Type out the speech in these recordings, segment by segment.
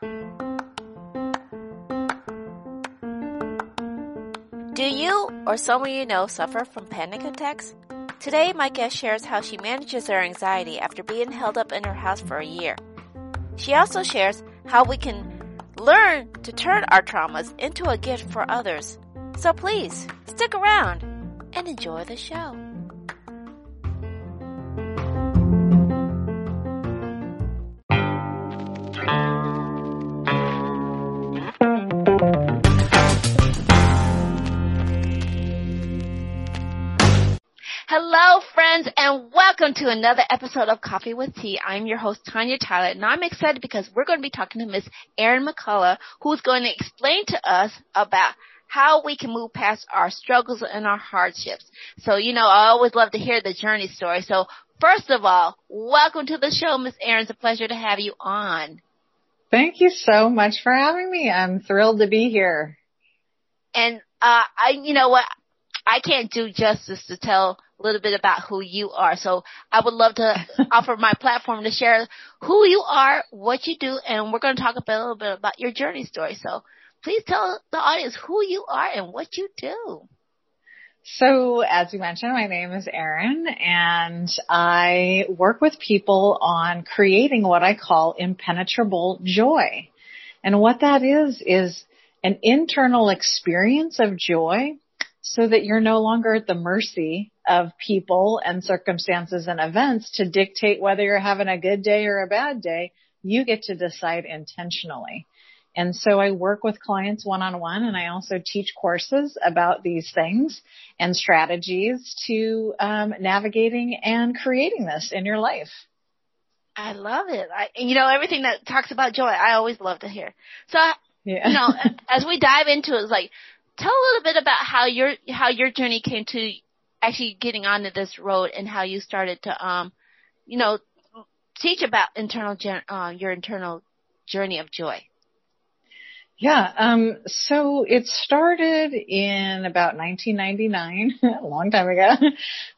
Do you or someone you know suffer from panic attacks? Today, my guest shares how she manages her anxiety after being held up in her house for a year. She also shares how we can learn to turn our traumas into a gift for others. So please, stick around and enjoy the show. To another episode of Coffee with T. I'm your host, Tanya Tyler, and I'm excited because we're going to be talking to Miss Erin McCullough, who's going to explain to us about how we can move past our struggles and our hardships. So, you know, I always love to hear the journey story. So, first of all, welcome to the show, Miss Erin. It's a pleasure to have you on. Thank you so much for having me. I'm thrilled to be here. And, uh, I, you know what? I can't do justice to tell a little bit about who you are. So I would love to offer my platform to share who you are, what you do, and we're going to talk a, bit, a little bit about your journey story. So please tell the audience who you are and what you do. So as you mentioned, my name is Erin and I work with people on creating what I call impenetrable joy. And what that is, is an internal experience of joy so that you're no longer at the mercy of people and circumstances and events to dictate whether you're having a good day or a bad day. You get to decide intentionally. And so I work with clients one on one and I also teach courses about these things and strategies to um, navigating and creating this in your life. I love it. I, you know, everything that talks about joy, I always love to hear. So, yeah. you know, as we dive into it, it's like, tell a little bit about how your how your journey came to actually getting onto this road and how you started to um you know teach about internal uh, your internal journey of joy. Yeah, um, so it started in about 1999, a long time ago.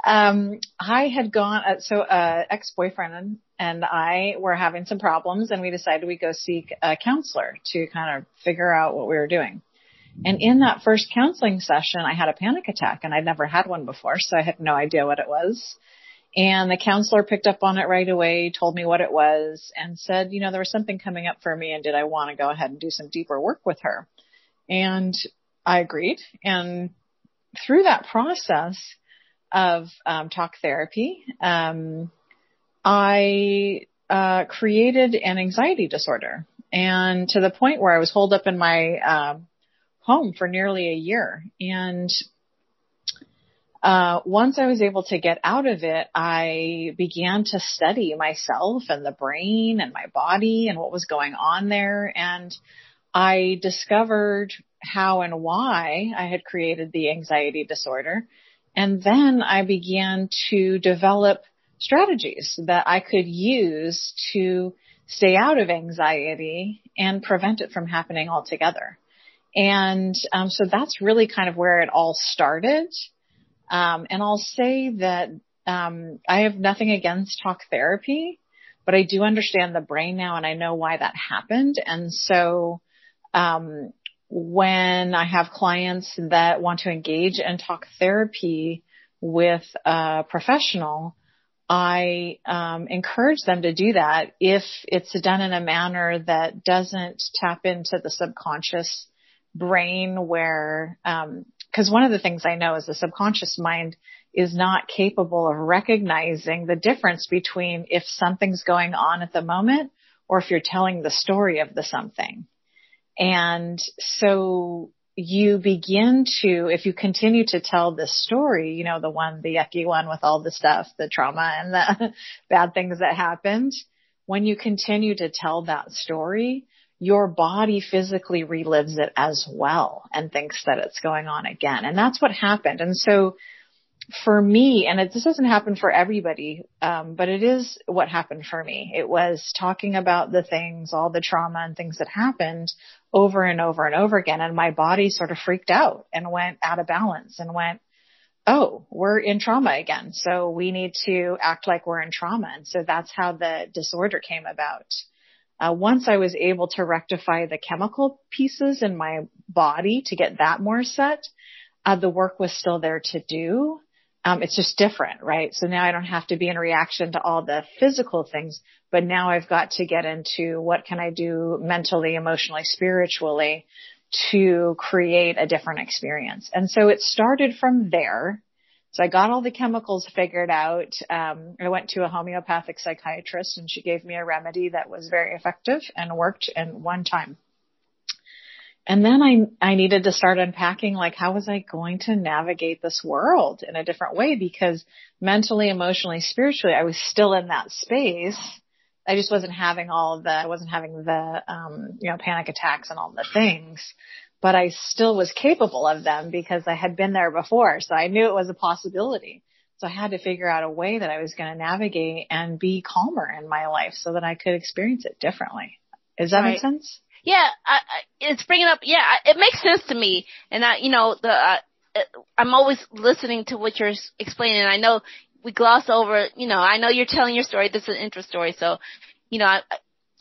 Um, I had gone, uh, so uh, ex-boyfriend and, and I were having some problems, and we decided we'd go seek a counselor to kind of figure out what we were doing. And in that first counseling session, I had a panic attack and I'd never had one before, so I had no idea what it was. And the counselor picked up on it right away, told me what it was, and said, you know, there was something coming up for me and did I want to go ahead and do some deeper work with her? And I agreed. And through that process of um, talk therapy, um, I uh, created an anxiety disorder. And to the point where I was holed up in my um, home for nearly a year. And uh, once I was able to get out of it, I began to study myself and the brain and my body and what was going on there. And I discovered how and why I had created the anxiety disorder. And then I began to develop strategies that I could use to stay out of anxiety and prevent it from happening altogether. And um, so that's really kind of where it all started. Um, and I'll say that um, I have nothing against talk therapy, but I do understand the brain now, and I know why that happened. And so um, when I have clients that want to engage in talk therapy with a professional, I um, encourage them to do that if it's done in a manner that doesn't tap into the subconscious brain where, um, cause one of the things I know is the subconscious mind is not capable of recognizing the difference between if something's going on at the moment or if you're telling the story of the something. And so you begin to, if you continue to tell this story, you know, the one, the yucky one with all the stuff, the trauma and the bad things that happened, when you continue to tell that story, your body physically relives it as well and thinks that it's going on again. And that's what happened. And so for me, and it, this doesn't happen for everybody, um, but it is what happened for me. It was talking about the things, all the trauma and things that happened over and over and over again. And my body sort of freaked out and went out of balance and went, Oh, we're in trauma again. So we need to act like we're in trauma. And so that's how the disorder came about. Uh, once I was able to rectify the chemical pieces in my body to get that more set, uh, the work was still there to do. Um, it's just different, right? So now I don't have to be in reaction to all the physical things, but now I've got to get into what can I do mentally, emotionally, spiritually to create a different experience. And so it started from there. So I got all the chemicals figured out. Um, I went to a homeopathic psychiatrist and she gave me a remedy that was very effective and worked in one time. And then I, I needed to start unpacking like, how was I going to navigate this world in a different way? Because mentally, emotionally, spiritually, I was still in that space. I just wasn't having all of the, I wasn't having the, um, you know, panic attacks and all the things, but I still was capable of them because I had been there before. So I knew it was a possibility. So I had to figure out a way that I was going to navigate and be calmer in my life so that I could experience it differently. Does that right. make sense? Yeah, I, I, it's bringing up. Yeah, it makes sense to me, and I, you know, the uh, I'm always listening to what you're explaining. I know we gloss over. You know, I know you're telling your story. This is an intro story, so you know, I,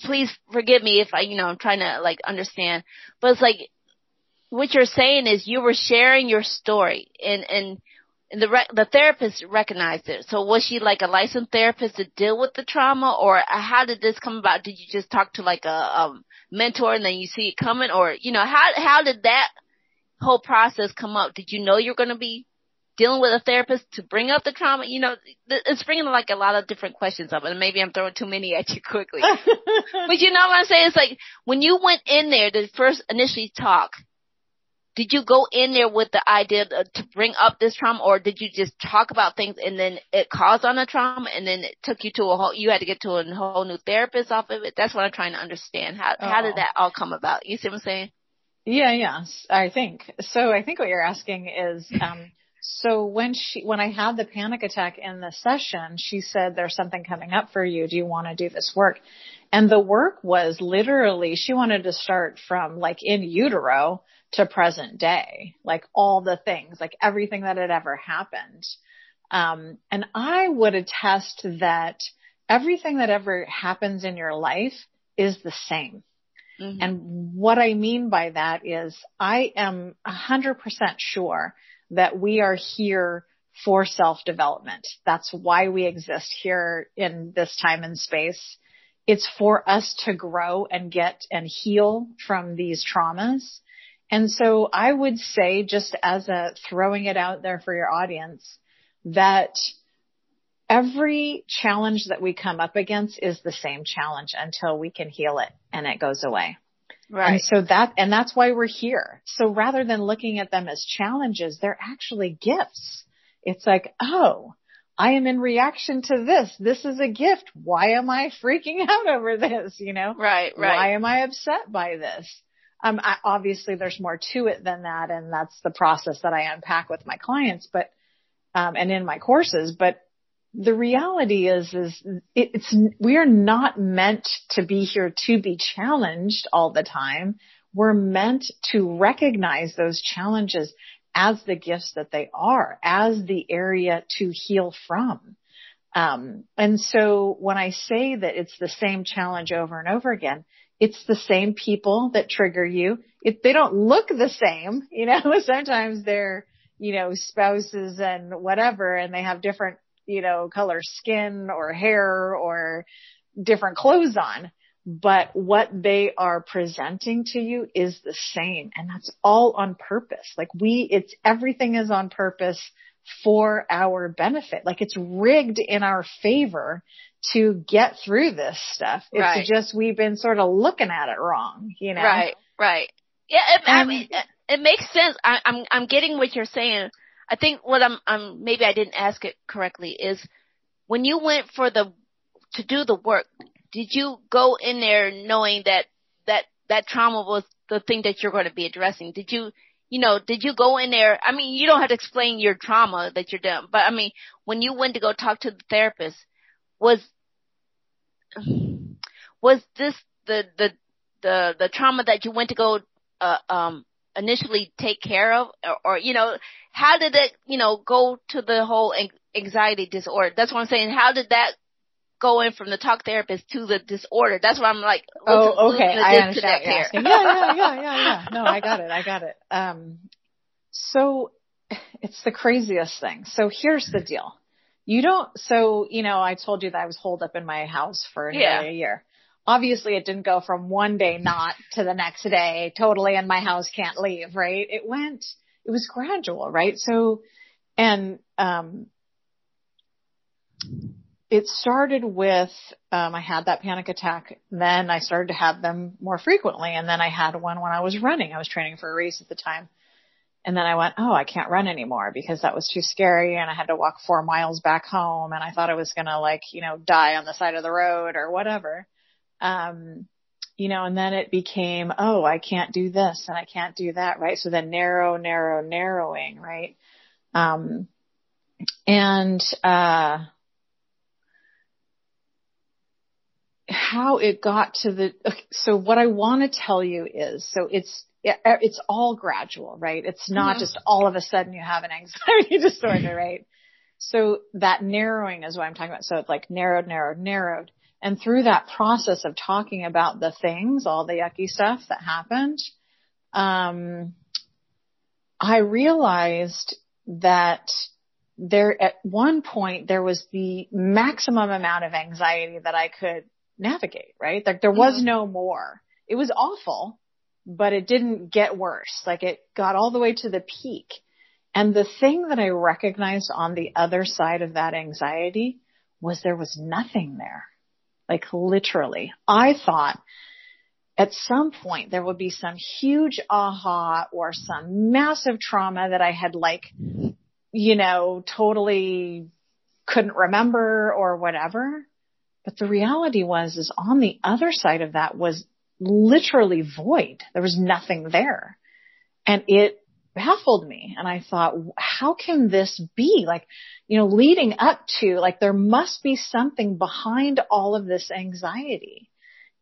please forgive me if I, you know, I'm trying to like understand. But it's like what you're saying is you were sharing your story, and and and the re- the therapist recognized it. So was she like a licensed therapist to deal with the trauma, or how did this come about? Did you just talk to like a um, mentor and then you see it coming, or you know how how did that whole process come up? Did you know you're going to be dealing with a therapist to bring up the trauma? You know, it's bringing like a lot of different questions up, and maybe I'm throwing too many at you quickly. but you know what I'm saying? It's like when you went in there to first initially talk did you go in there with the idea to bring up this trauma or did you just talk about things and then it caused on a trauma and then it took you to a whole, you had to get to a whole new therapist off of it? That's what I'm trying to understand. How, oh. how did oh. that all come about? You see what I'm saying? Yeah, yes, I think. So I think what you're asking is, um, so when she, when I had the panic attack in the session, she said, there's something coming up for you. Do you want to do this work? And the work was literally, she wanted to start from like in utero to present day, like all the things, like everything that had ever happened. Um, and I would attest that everything that ever happens in your life is the same. Mm-hmm. And what I mean by that is I am a 100% sure that we are here for self-development. That's why we exist here in this time and space. It's for us to grow and get and heal from these traumas. And so I would say just as a throwing it out there for your audience that every challenge that we come up against is the same challenge until we can heal it and it goes away. Right. And so that, and that's why we're here. So rather than looking at them as challenges, they're actually gifts. It's like, oh, I am in reaction to this. This is a gift. Why am I freaking out over this? You know? Right, right. Why am I upset by this? Um, I, obviously there's more to it than that. And that's the process that I unpack with my clients, but, um, and in my courses, but the reality is, is it's, we are not meant to be here to be challenged all the time. We're meant to recognize those challenges as the gifts that they are, as the area to heal from. Um, and so when I say that it's the same challenge over and over again, it's the same people that trigger you. If they don't look the same, you know, sometimes they're, you know, spouses and whatever, and they have different, you know, color skin or hair or different clothes on. But what they are presenting to you is the same. And that's all on purpose. Like we, it's everything is on purpose for our benefit. Like it's rigged in our favor to get through this stuff. It's right. just we've been sort of looking at it wrong, you know? Right, right. Yeah, it, I mean, it, it makes sense. I, I'm I'm getting what you're saying. I think what I'm I'm maybe I didn't ask it correctly is when you went for the to do the work, did you go in there knowing that that that trauma was the thing that you're going to be addressing? Did you you know, did you go in there? I mean, you don't have to explain your trauma that you're done, but I mean, when you went to go talk to the therapist, was was this the the the the trauma that you went to go uh, um initially take care of or, or you know how did it you know go to the whole anxiety disorder that's what i'm saying how did that going from the talk therapist to the disorder. That's why I'm like, oh, okay, I understand. Yeah, yeah, yeah, yeah, yeah. No, I got it. I got it. Um, so it's the craziest thing. So here's the deal. You don't, so, you know, I told you that I was holed up in my house for nearly yeah. a year. Obviously it didn't go from one day not to the next day totally in my house can't leave, right? It went, it was gradual, right? So, and, um, it started with um, I had that panic attack. Then I started to have them more frequently, and then I had one when I was running. I was training for a race at the time, and then I went, oh, I can't run anymore because that was too scary, and I had to walk four miles back home, and I thought I was gonna like you know die on the side of the road or whatever. Um, you know, and then it became, oh, I can't do this and I can't do that, right? So then narrow, narrow, narrowing, right? Um, and, uh, how it got to the, so what I want to tell you is, so it's, it's all gradual, right? It's not mm-hmm. just all of a sudden you have an anxiety disorder, right? So that narrowing is what I'm talking about. So it's like narrowed, narrowed, narrowed. And through that process of talking about the things, all the yucky stuff that happened, um, I realized that there at one point there was the maximum amount of anxiety that I could navigate, right? Like there was mm-hmm. no more. It was awful, but it didn't get worse. Like it got all the way to the peak. And the thing that I recognized on the other side of that anxiety was there was nothing there. Like literally. I thought at some point there would be some huge aha or some massive trauma that I had like, you know, totally couldn't remember or whatever. But the reality was, is on the other side of that was literally void. There was nothing there. And it baffled me. And I thought, how can this be? Like, you know, leading up to, like, there must be something behind all of this anxiety.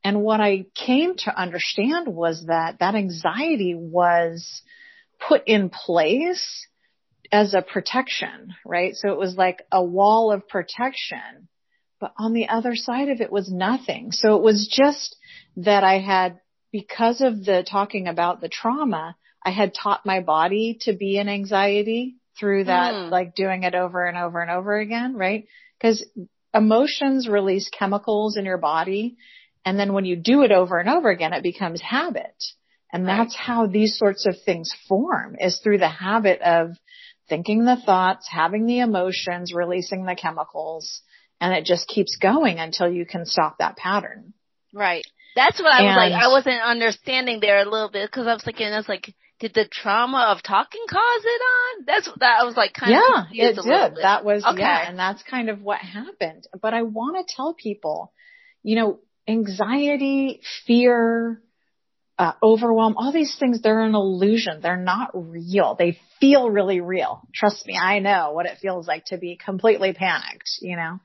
And what I came to understand was that that anxiety was put in place as a protection, right? So it was like a wall of protection but on the other side of it was nothing. So it was just that I had, because of the talking about the trauma, I had taught my body to be in anxiety through that, mm. like doing it over and over and over again, right? Because emotions release chemicals in your body. And then when you do it over and over again, it becomes habit. And right. that's how these sorts of things form is through the habit of thinking the thoughts, having the emotions, releasing the chemicals and it just keeps going until you can stop that pattern. Right. That's what I and, was like. I wasn't understanding there a little bit because I was thinking, I was like, did the trauma of talking cause it on? That's that I was like kind yeah, of Yeah, it did. That was okay. yeah, and that's kind of what happened. But I want to tell people, you know, anxiety, fear, uh, overwhelm, all these things, they're an illusion. They're not real. They feel really real. Trust me, I know what it feels like to be completely panicked, you know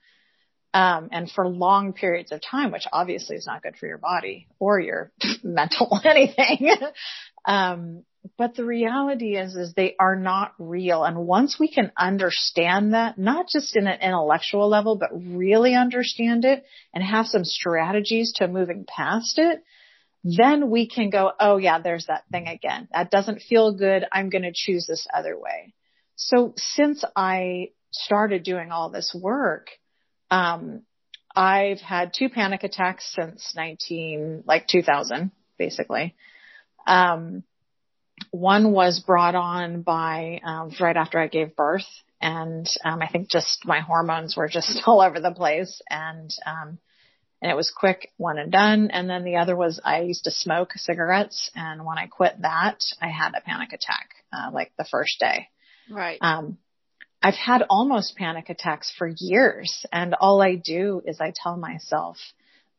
um, and for long periods of time, which obviously is not good for your body or your mental anything. um, but the reality is, is they are not real. And once we can understand that, not just in an intellectual level, but really understand it and have some strategies to moving past it, then we can go, oh yeah, there's that thing again. That doesn't feel good. I'm going to choose this other way. So since I started doing all this work, um, I've had two panic attacks since 19, like 2000, basically. Um, one was brought on by um, right after I gave birth, and um, I think just my hormones were just all over the place, and um, and it was quick, one and done. And then the other was I used to smoke cigarettes, and when I quit that, I had a panic attack, uh, like the first day. Right. Um, I've had almost panic attacks for years and all I do is I tell myself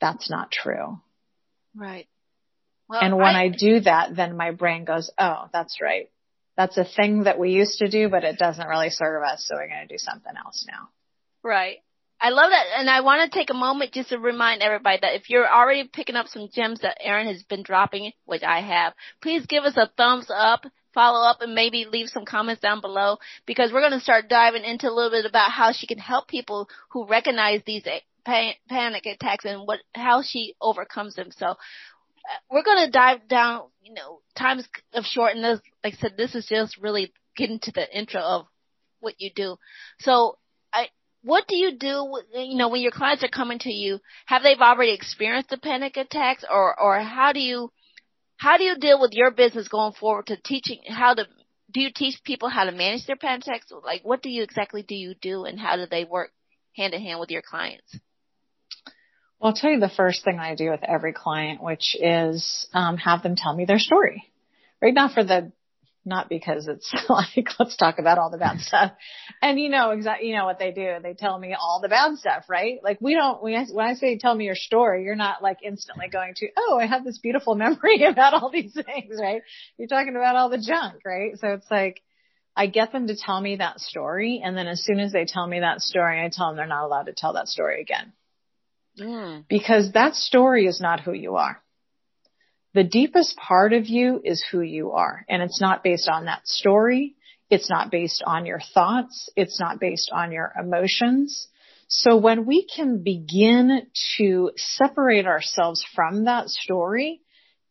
that's not true. Right. Well, and when I, I do that, then my brain goes, oh, that's right. That's a thing that we used to do, but it doesn't really serve us. So we're going to do something else now. Right. I love that. And I want to take a moment just to remind everybody that if you're already picking up some gems that Erin has been dropping, which I have, please give us a thumbs up, follow up and maybe leave some comments down below because we're going to start diving into a little bit about how she can help people who recognize these panic attacks and what how she overcomes them. So uh, we're going to dive down. You know, times of short, and this, like I said, this is just really getting to the intro of what you do. So, I what do you do? You know, when your clients are coming to you, have they already experienced the panic attacks, or or how do you how do you deal with your business going forward to teaching how to do you teach people how to manage their panic attacks? Like, what do you exactly do you do, and how do they work hand in hand with your clients? Well, I'll tell you the first thing I do with every client, which is um, have them tell me their story. Right now, for the not because it's like let's talk about all the bad stuff. And you know exactly you know what they do. They tell me all the bad stuff, right? Like we don't when I, when I say tell me your story, you're not like instantly going to, "Oh, I have this beautiful memory about all these things," right? You're talking about all the junk, right? So it's like I get them to tell me that story and then as soon as they tell me that story, I tell them they're not allowed to tell that story again. Mm. Because that story is not who you are the deepest part of you is who you are. And it's not based on that story. It's not based on your thoughts. It's not based on your emotions. So when we can begin to separate ourselves from that story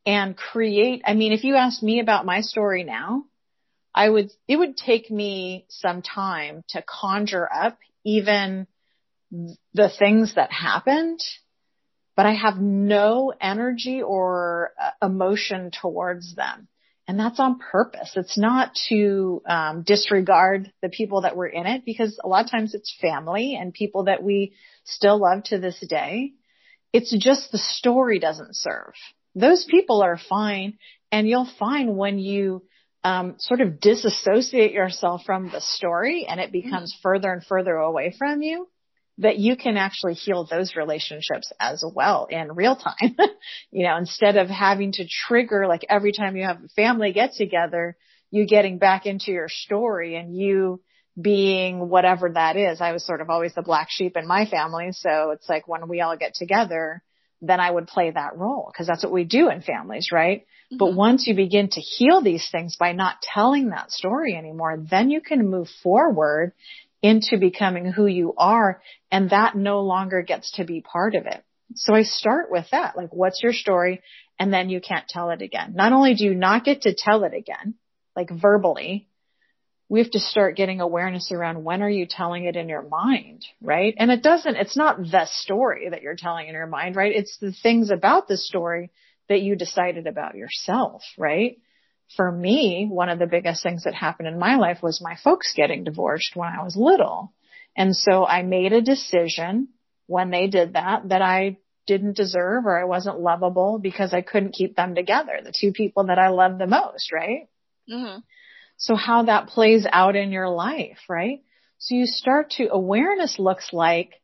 and create, I mean, if you asked me about my story now, I would, it would take me some time to conjure up even the things that happened but I have no energy or uh, emotion towards them. And that's on purpose. It's not to um, disregard the people that were in it because a lot of times it's family and people that we still love to this day. It's just the story doesn't serve. Those people are fine. And you'll find when you um, sort of disassociate yourself from the story and it becomes further and further away from you, that you can actually heal those relationships as well in real time. you know, instead of having to trigger like every time you have a family get together, you getting back into your story and you being whatever that is. I was sort of always the black sheep in my family. So it's like when we all get together, then I would play that role because that's what we do in families, right? Mm-hmm. But once you begin to heal these things by not telling that story anymore, then you can move forward into becoming who you are and that no longer gets to be part of it. So I start with that, like what's your story? And then you can't tell it again. Not only do you not get to tell it again, like verbally, we have to start getting awareness around when are you telling it in your mind, right? And it doesn't, it's not the story that you're telling in your mind, right? It's the things about the story that you decided about yourself, right? For me, one of the biggest things that happened in my life was my folks getting divorced when I was little. And so I made a decision when they did that that I didn't deserve or I wasn't lovable because I couldn't keep them together, the two people that I love the most, right? Mm-hmm. So how that plays out in your life, right? So you start to, awareness looks like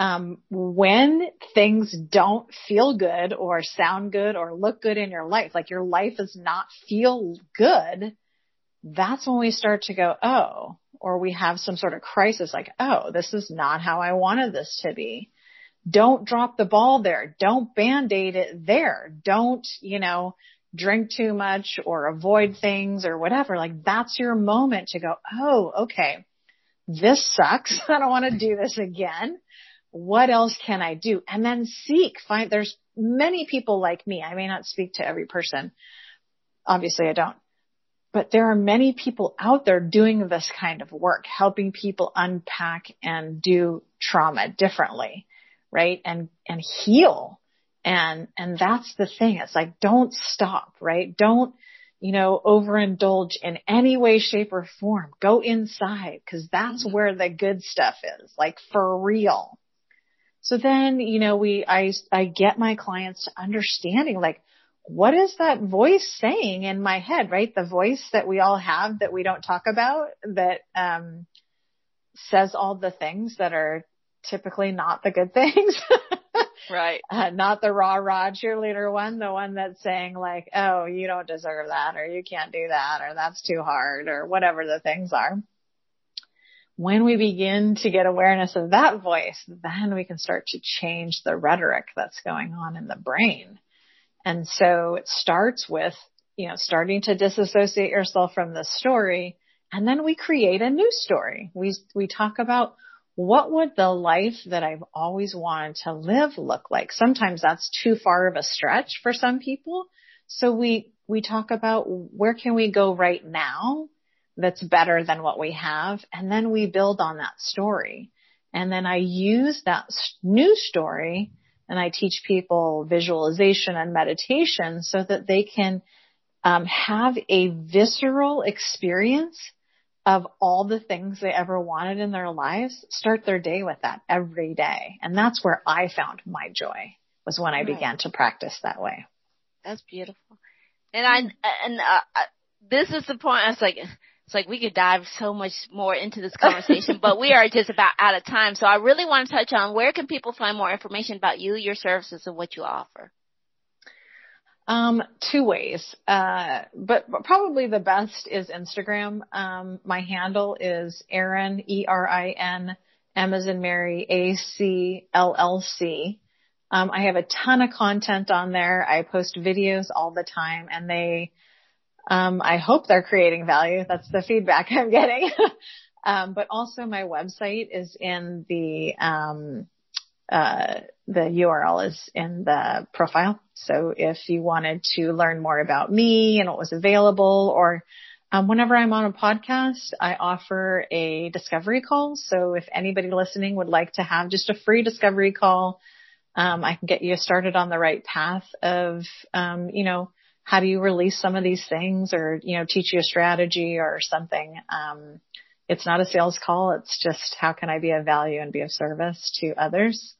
um, when things don't feel good or sound good or look good in your life, like your life does not feel good, that's when we start to go, oh, or we have some sort of crisis like, oh, this is not how I wanted this to be. Don't drop the ball there. Don't band-aid it there. Don't, you know, drink too much or avoid things or whatever. Like that's your moment to go, oh, okay, this sucks. I don't want to do this again what else can I do? And then seek, find, there's many people like me. I may not speak to every person. Obviously I don't. But there are many people out there doing this kind of work, helping people unpack and do trauma differently, right? And, and heal. And, and that's the thing. It's like, don't stop, right? Don't, you know, overindulge in any way, shape or form. Go inside because that's where the good stuff is, like for real. So then, you know, we, I, I get my clients to understanding like, what is that voice saying in my head, right? The voice that we all have that we don't talk about that, um, says all the things that are typically not the good things. right. Uh, not the raw, rah cheerleader one, the one that's saying like, oh, you don't deserve that or you can't do that or that's too hard or whatever the things are when we begin to get awareness of that voice, then we can start to change the rhetoric that's going on in the brain. And so it starts with, you know, starting to disassociate yourself from the story. And then we create a new story. We, we talk about what would the life that I've always wanted to live look like? Sometimes that's too far of a stretch for some people. So we, we talk about where can we go right now that's better than what we have. And then we build on that story. And then I use that new story and I teach people visualization and meditation so that they can um, have a visceral experience of all the things they ever wanted in their lives, start their day with that every day. And that's where I found my joy was when I right. began to practice that way. That's beautiful. And I, and, uh, this is the point. I was like, it's like we could dive so much more into this conversation, but we are just about out of time. So I really want to touch on where can people find more information about you, your services, and what you offer? Um, two ways. Uh, but, but, probably the best is Instagram. Um, my handle is Erin, E-R-I-N, M as in Mary, A-C-L-L-C. Um, I have a ton of content on there. I post videos all the time and they, um, I hope they're creating value. That's the feedback I'm getting. um, but also my website is in the, um, uh, the URL is in the profile. So if you wanted to learn more about me and what was available or um, whenever I'm on a podcast, I offer a discovery call. So if anybody listening would like to have just a free discovery call, um, I can get you started on the right path of, um, you know, how do you release some of these things or, you know, teach you a strategy or something. Um, it's not a sales call. It's just how can I be of value and be of service to others?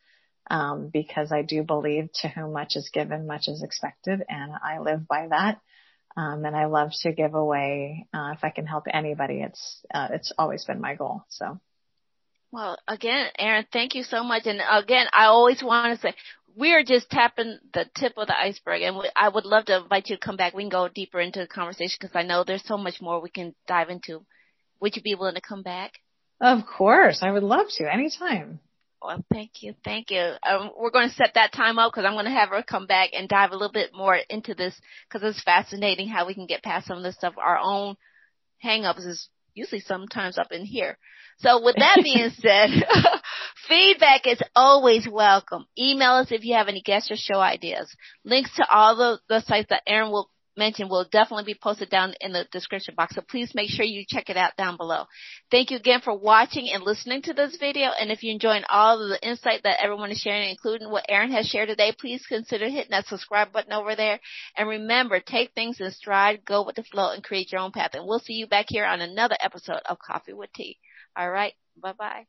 um, because I do believe to whom much is given, much is expected, and I live by that. Um, and I love to give away uh, if I can help anybody. It's uh, it's always been my goal. So. Well, again, Erin, thank you so much. And again, I always want to say we are just tapping the tip of the iceberg, and we, I would love to invite you to come back. We can go deeper into the conversation because I know there's so much more we can dive into. Would you be willing to come back? Of course, I would love to anytime. Well, thank you. Thank you. Um, we're going to set that time up because I'm going to have her come back and dive a little bit more into this because it's fascinating how we can get past some of this stuff. Our own hangups is usually sometimes up in here. So with that being said, feedback is always welcome. Email us if you have any guest or show ideas. Links to all the, the sites that Erin will mention will definitely be posted down in the description box. So please make sure you check it out down below. Thank you again for watching and listening to this video. And if you're enjoying all of the insight that everyone is sharing, including what Erin has shared today, please consider hitting that subscribe button over there. And remember, take things in stride, go with the flow, and create your own path. And we'll see you back here on another episode of Coffee with T. All right. Bye bye.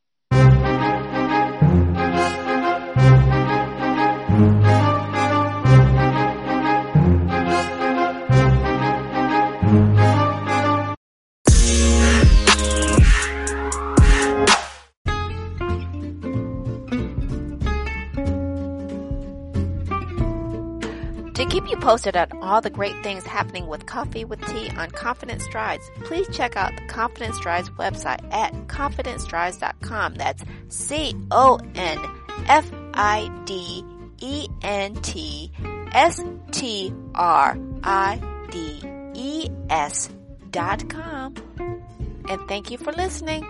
Posted on all the great things happening with Coffee with T on Confident Strides, please check out the Confident Strides website at confidentstrides.com. That's C-O-N-F-I-D-E-N-T-S-T-R-I-D-E-S dot com. And thank you for listening.